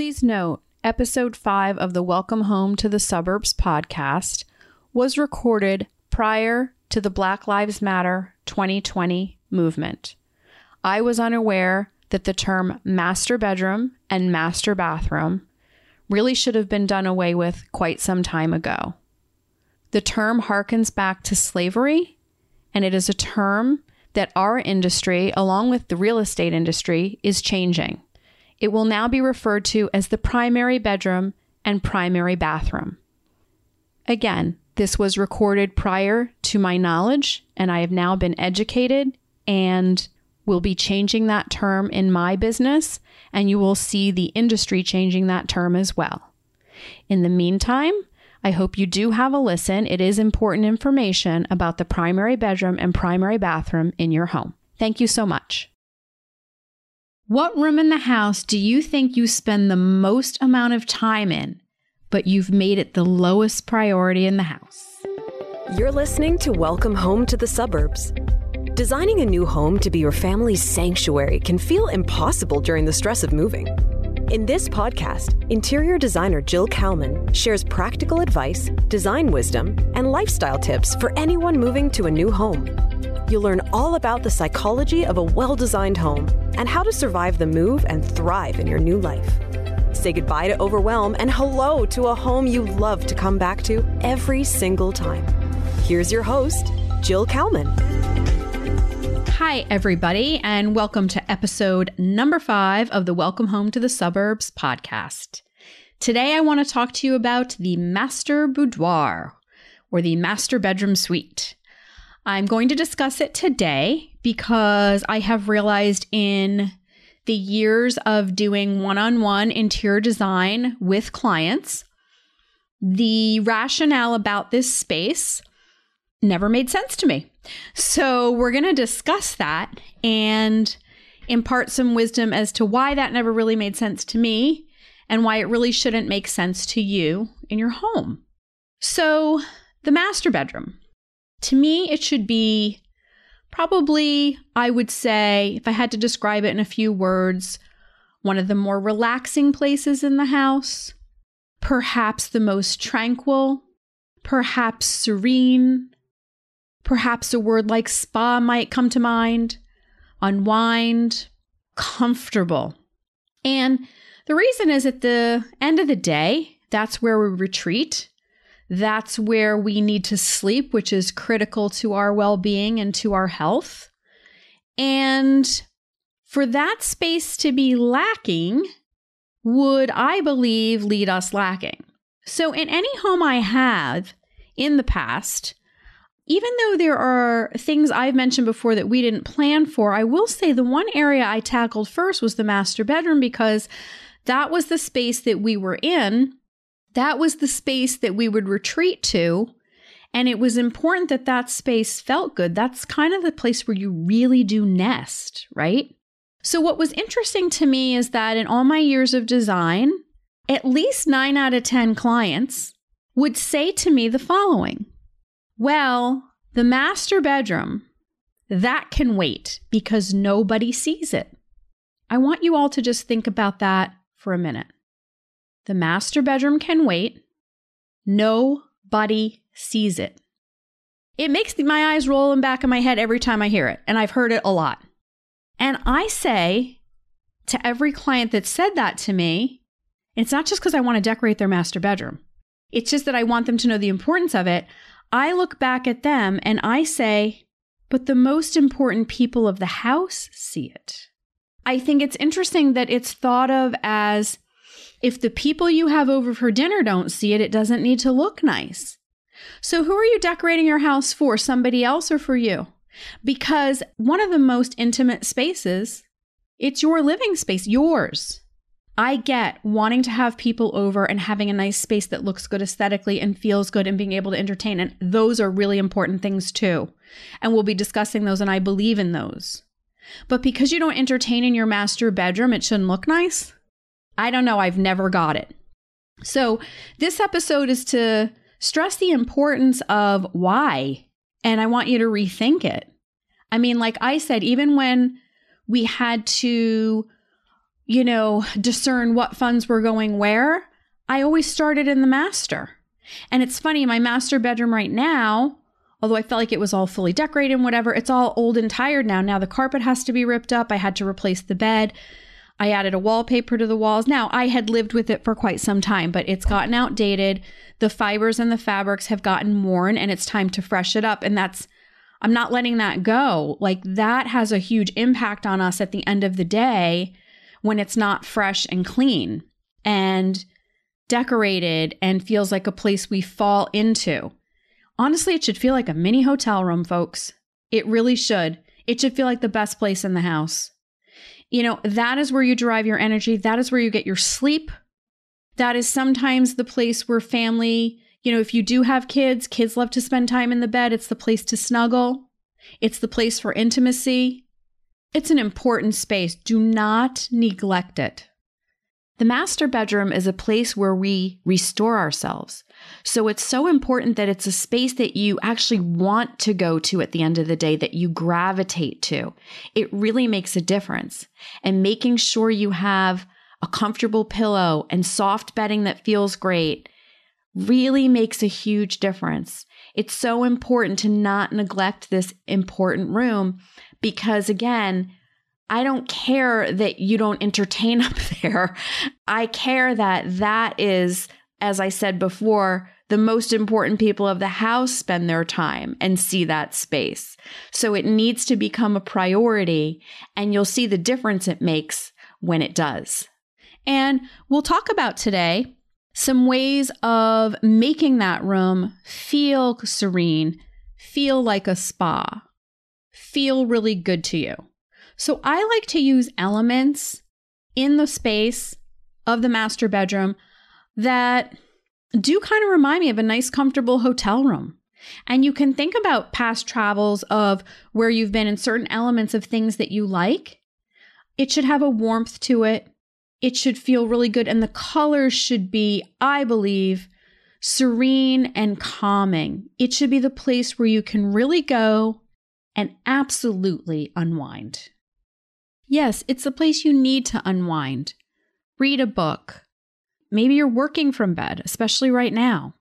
Please note, episode 5 of the Welcome Home to the Suburbs podcast was recorded prior to the Black Lives Matter 2020 movement. I was unaware that the term master bedroom and master bathroom really should have been done away with quite some time ago. The term harkens back to slavery, and it is a term that our industry, along with the real estate industry, is changing. It will now be referred to as the primary bedroom and primary bathroom. Again, this was recorded prior to my knowledge, and I have now been educated and will be changing that term in my business, and you will see the industry changing that term as well. In the meantime, I hope you do have a listen. It is important information about the primary bedroom and primary bathroom in your home. Thank you so much. What room in the house do you think you spend the most amount of time in, but you've made it the lowest priority in the house? You're listening to Welcome Home to the Suburbs. Designing a new home to be your family's sanctuary can feel impossible during the stress of moving. In this podcast, interior designer Jill Kalman shares practical advice, design wisdom, and lifestyle tips for anyone moving to a new home. You'll learn all about the psychology of a well designed home and how to survive the move and thrive in your new life. Say goodbye to overwhelm and hello to a home you love to come back to every single time. Here's your host, Jill Kalman. Hi, everybody, and welcome to episode number five of the Welcome Home to the Suburbs podcast. Today, I want to talk to you about the master boudoir or the master bedroom suite. I'm going to discuss it today because I have realized in the years of doing one on one interior design with clients, the rationale about this space never made sense to me. So, we're going to discuss that and impart some wisdom as to why that never really made sense to me and why it really shouldn't make sense to you in your home. So, the master bedroom. To me, it should be probably, I would say, if I had to describe it in a few words, one of the more relaxing places in the house, perhaps the most tranquil, perhaps serene, Perhaps a word like spa might come to mind, unwind, comfortable. And the reason is at the end of the day, that's where we retreat. That's where we need to sleep, which is critical to our well being and to our health. And for that space to be lacking, would I believe lead us lacking. So, in any home I have in the past, even though there are things I've mentioned before that we didn't plan for, I will say the one area I tackled first was the master bedroom because that was the space that we were in. That was the space that we would retreat to. And it was important that that space felt good. That's kind of the place where you really do nest, right? So, what was interesting to me is that in all my years of design, at least nine out of 10 clients would say to me the following well, the master bedroom, that can wait because nobody sees it. I want you all to just think about that for a minute. The master bedroom can wait. Nobody sees it. It makes my eyes roll in back of my head every time I hear it, and I've heard it a lot. And I say to every client that said that to me, it's not just because I want to decorate their master bedroom. It's just that I want them to know the importance of it. I look back at them and I say, but the most important people of the house see it. I think it's interesting that it's thought of as if the people you have over for dinner don't see it, it doesn't need to look nice. So, who are you decorating your house for? Somebody else or for you? Because one of the most intimate spaces, it's your living space, yours. I get wanting to have people over and having a nice space that looks good aesthetically and feels good and being able to entertain. And those are really important things too. And we'll be discussing those, and I believe in those. But because you don't entertain in your master bedroom, it shouldn't look nice. I don't know. I've never got it. So, this episode is to stress the importance of why. And I want you to rethink it. I mean, like I said, even when we had to you know, discern what funds were going where, I always started in the master. And it's funny, my master bedroom right now, although I felt like it was all fully decorated and whatever, it's all old and tired now. Now the carpet has to be ripped up. I had to replace the bed. I added a wallpaper to the walls. Now, I had lived with it for quite some time, but it's gotten outdated. The fibers and the fabrics have gotten worn, and it's time to fresh it up. And that's, I'm not letting that go. Like, that has a huge impact on us at the end of the day when it's not fresh and clean and decorated and feels like a place we fall into. Honestly, it should feel like a mini hotel room, folks. It really should. It should feel like the best place in the house. You know, that is where you derive your energy. That is where you get your sleep. That is sometimes the place where family, you know, if you do have kids, kids love to spend time in the bed. It's the place to snuggle, it's the place for intimacy. It's an important space. Do not neglect it. The master bedroom is a place where we restore ourselves. So it's so important that it's a space that you actually want to go to at the end of the day, that you gravitate to. It really makes a difference. And making sure you have a comfortable pillow and soft bedding that feels great really makes a huge difference. It's so important to not neglect this important room because, again, I don't care that you don't entertain up there. I care that that is, as I said before, the most important people of the house spend their time and see that space. So it needs to become a priority, and you'll see the difference it makes when it does. And we'll talk about today some ways of making that room feel serene, feel like a spa, feel really good to you. So I like to use elements in the space of the master bedroom that do kind of remind me of a nice, comfortable hotel room. And you can think about past travels of where you've been and certain elements of things that you like. It should have a warmth to it. It should feel really good. And the colors should be, I believe, serene and calming. It should be the place where you can really go and absolutely unwind. Yes, it's the place you need to unwind. Read a book. Maybe you're working from bed, especially right now.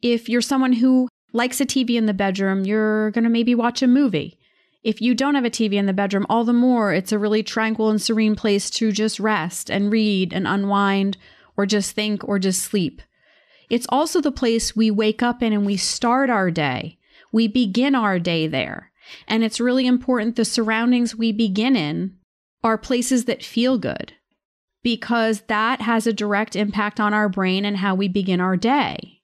If you're someone who likes a TV in the bedroom, you're going to maybe watch a movie. If you don't have a TV in the bedroom, all the more it's a really tranquil and serene place to just rest and read and unwind or just think or just sleep. It's also the place we wake up in and we start our day. We begin our day there. And it's really important the surroundings we begin in are places that feel good because that has a direct impact on our brain and how we begin our day.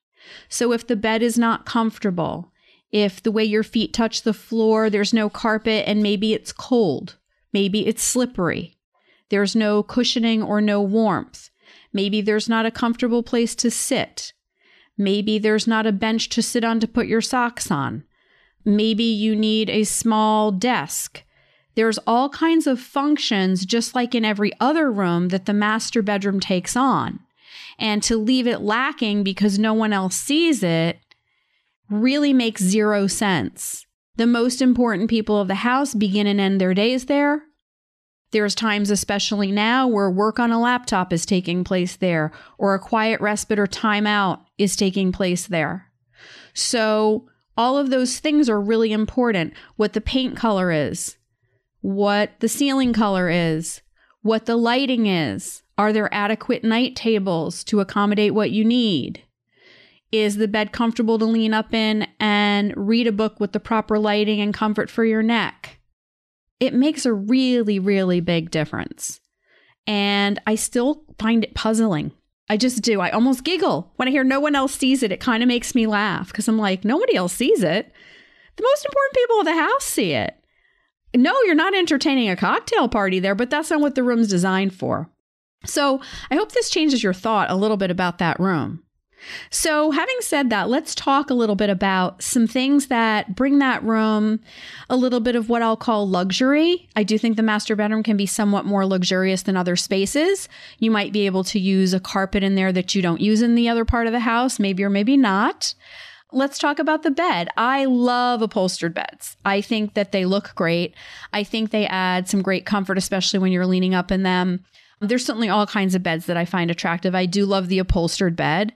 So if the bed is not comfortable, if the way your feet touch the floor, there's no carpet and maybe it's cold, maybe it's slippery, there's no cushioning or no warmth, maybe there's not a comfortable place to sit, maybe there's not a bench to sit on to put your socks on, maybe you need a small desk there's all kinds of functions, just like in every other room, that the master bedroom takes on. And to leave it lacking because no one else sees it really makes zero sense. The most important people of the house begin and end their days there. There's times, especially now, where work on a laptop is taking place there, or a quiet respite or timeout is taking place there. So, all of those things are really important. What the paint color is, what the ceiling color is, what the lighting is. Are there adequate night tables to accommodate what you need? Is the bed comfortable to lean up in and read a book with the proper lighting and comfort for your neck? It makes a really, really big difference. And I still find it puzzling. I just do. I almost giggle when I hear no one else sees it. It kind of makes me laugh because I'm like, nobody else sees it. The most important people of the house see it. No, you're not entertaining a cocktail party there, but that's not what the room's designed for. So I hope this changes your thought a little bit about that room. So, having said that, let's talk a little bit about some things that bring that room a little bit of what I'll call luxury. I do think the master bedroom can be somewhat more luxurious than other spaces. You might be able to use a carpet in there that you don't use in the other part of the house, maybe or maybe not. Let's talk about the bed. I love upholstered beds. I think that they look great. I think they add some great comfort, especially when you're leaning up in them. There's certainly all kinds of beds that I find attractive. I do love the upholstered bed.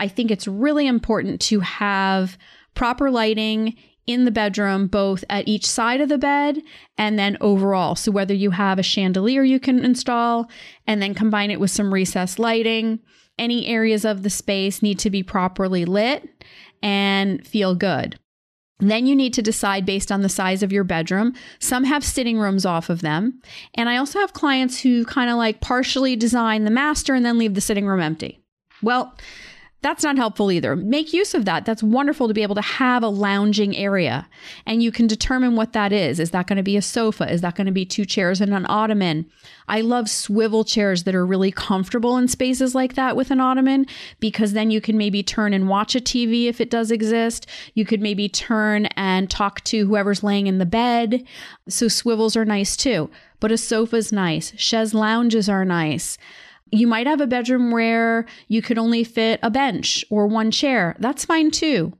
I think it's really important to have proper lighting in the bedroom, both at each side of the bed and then overall. So, whether you have a chandelier you can install and then combine it with some recessed lighting, any areas of the space need to be properly lit and feel good. Then you need to decide based on the size of your bedroom. Some have sitting rooms off of them. And I also have clients who kind of like partially design the master and then leave the sitting room empty. Well, that's not helpful either. Make use of that. That's wonderful to be able to have a lounging area and you can determine what that is. Is that going to be a sofa? Is that going to be two chairs and an ottoman? I love swivel chairs that are really comfortable in spaces like that with an ottoman because then you can maybe turn and watch a TV if it does exist. You could maybe turn and talk to whoever's laying in the bed. So swivels are nice too. But a sofa's nice. Chaise lounges are nice. You might have a bedroom where you could only fit a bench or one chair. That's fine too.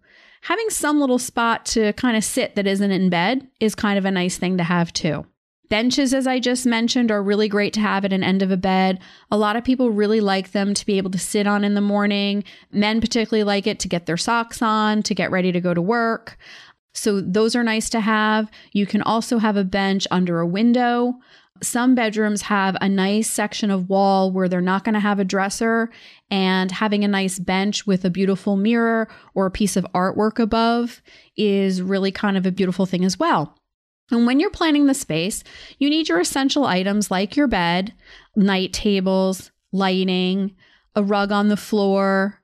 Having some little spot to kind of sit that isn't in bed is kind of a nice thing to have too. Benches, as I just mentioned, are really great to have at an end of a bed. A lot of people really like them to be able to sit on in the morning. Men particularly like it to get their socks on, to get ready to go to work. So those are nice to have. You can also have a bench under a window. Some bedrooms have a nice section of wall where they're not going to have a dresser, and having a nice bench with a beautiful mirror or a piece of artwork above is really kind of a beautiful thing as well. And when you're planning the space, you need your essential items like your bed, night tables, lighting, a rug on the floor,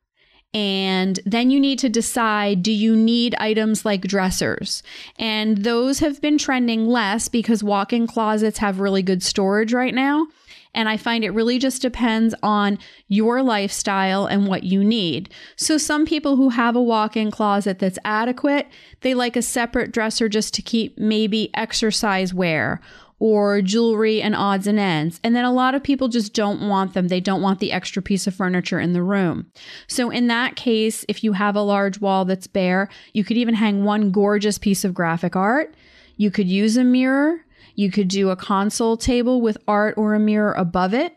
and then you need to decide do you need items like dressers? And those have been trending less because walk in closets have really good storage right now. And I find it really just depends on your lifestyle and what you need. So, some people who have a walk in closet that's adequate, they like a separate dresser just to keep maybe exercise wear or jewelry and odds and ends. And then a lot of people just don't want them. They don't want the extra piece of furniture in the room. So, in that case, if you have a large wall that's bare, you could even hang one gorgeous piece of graphic art. You could use a mirror. You could do a console table with art or a mirror above it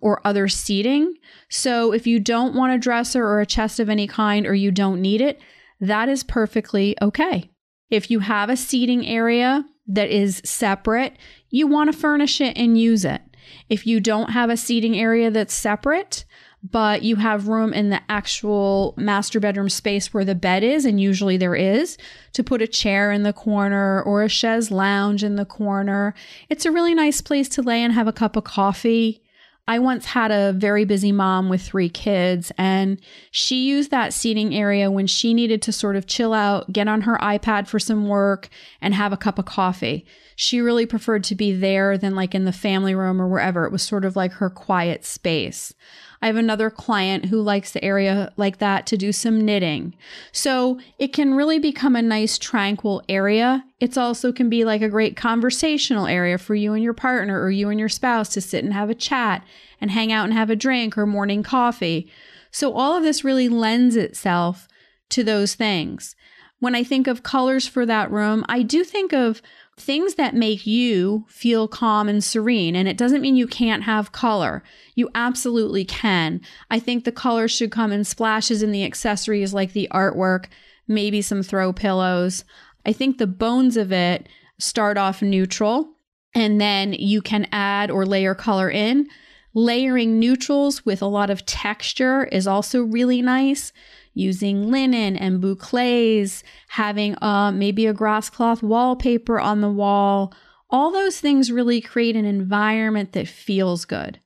or other seating. So, if you don't want a dresser or a chest of any kind or you don't need it, that is perfectly okay. If you have a seating area, that is separate, you want to furnish it and use it. If you don't have a seating area that's separate, but you have room in the actual master bedroom space where the bed is, and usually there is, to put a chair in the corner or a chaise lounge in the corner. It's a really nice place to lay and have a cup of coffee. I once had a very busy mom with three kids, and she used that seating area when she needed to sort of chill out, get on her iPad for some work, and have a cup of coffee. She really preferred to be there than like in the family room or wherever. It was sort of like her quiet space. I have another client who likes the area like that to do some knitting. So it can really become a nice, tranquil area. It's also can be like a great conversational area for you and your partner or you and your spouse to sit and have a chat and hang out and have a drink or morning coffee. So all of this really lends itself to those things. When I think of colors for that room, I do think of things that make you feel calm and serene. And it doesn't mean you can't have color. You absolutely can. I think the color should come in splashes in the accessories like the artwork, maybe some throw pillows. I think the bones of it start off neutral and then you can add or layer color in. Layering neutrals with a lot of texture is also really nice using linen and boucles, having uh, maybe a grass cloth wallpaper on the wall. All those things really create an environment that feels good.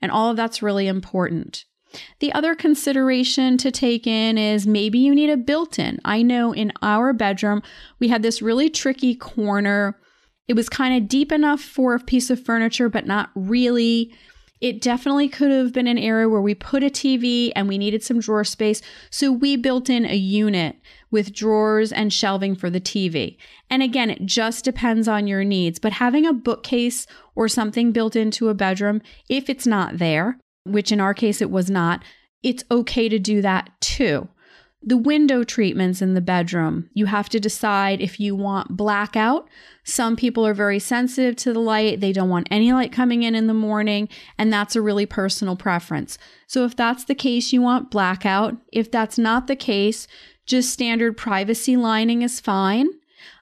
And all of that's really important. The other consideration to take in is maybe you need a built in. I know in our bedroom, we had this really tricky corner. It was kind of deep enough for a piece of furniture, but not really. It definitely could have been an area where we put a TV and we needed some drawer space. So we built in a unit with drawers and shelving for the TV. And again, it just depends on your needs, but having a bookcase or something built into a bedroom, if it's not there, which in our case it was not, it's okay to do that too. The window treatments in the bedroom, you have to decide if you want blackout. Some people are very sensitive to the light. They don't want any light coming in in the morning, and that's a really personal preference. So if that's the case, you want blackout. If that's not the case, just standard privacy lining is fine.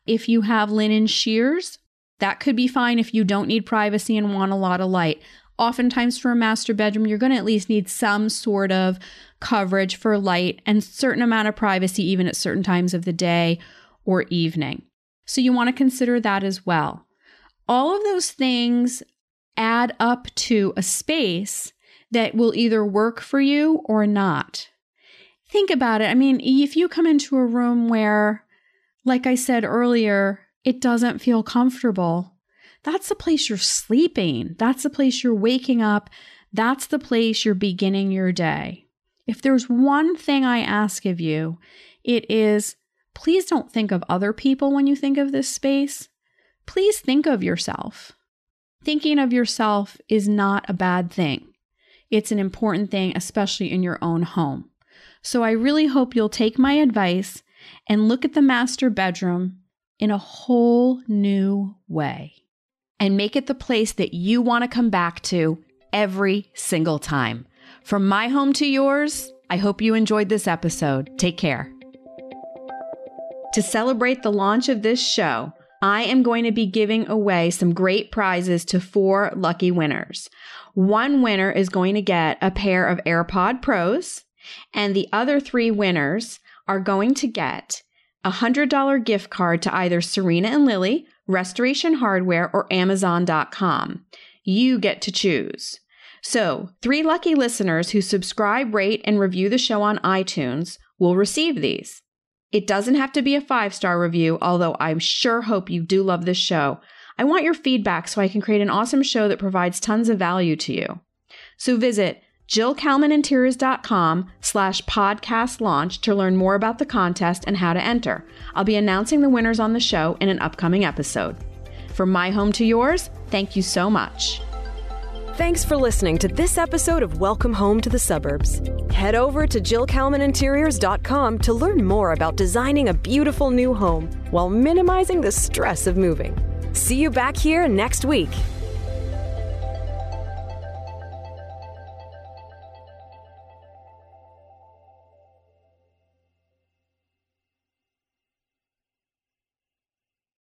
If you have linen sheers, that could be fine if you don't need privacy and want a lot of light. Oftentimes, for a master bedroom, you're going to at least need some sort of coverage for light and certain amount of privacy even at certain times of the day or evening. So you want to consider that as well. All of those things add up to a space that will either work for you or not. Think about it. I mean, if you come into a room where, like I said earlier, it doesn't feel comfortable, that's the place you're sleeping. That's the place you're waking up. That's the place you're beginning your day. If there's one thing I ask of you, it is please don't think of other people when you think of this space. Please think of yourself. Thinking of yourself is not a bad thing. It's an important thing, especially in your own home. So I really hope you'll take my advice and look at the master bedroom in a whole new way and make it the place that you want to come back to every single time. From my home to yours, I hope you enjoyed this episode. Take care. To celebrate the launch of this show, I am going to be giving away some great prizes to four lucky winners. One winner is going to get a pair of AirPod Pros, and the other three winners are going to get a $100 gift card to either Serena and Lily, Restoration Hardware, or Amazon.com. You get to choose. So, three lucky listeners who subscribe, rate, and review the show on iTunes will receive these. It doesn't have to be a five star review, although I'm sure hope you do love this show. I want your feedback so I can create an awesome show that provides tons of value to you. So visit jillkalmaninteriors.com slash podcast launch to learn more about the contest and how to enter. I'll be announcing the winners on the show in an upcoming episode. From my home to yours, thank you so much. Thanks for listening to this episode of Welcome Home to the Suburbs. Head over to JillKalmanInteriors.com to learn more about designing a beautiful new home while minimizing the stress of moving. See you back here next week.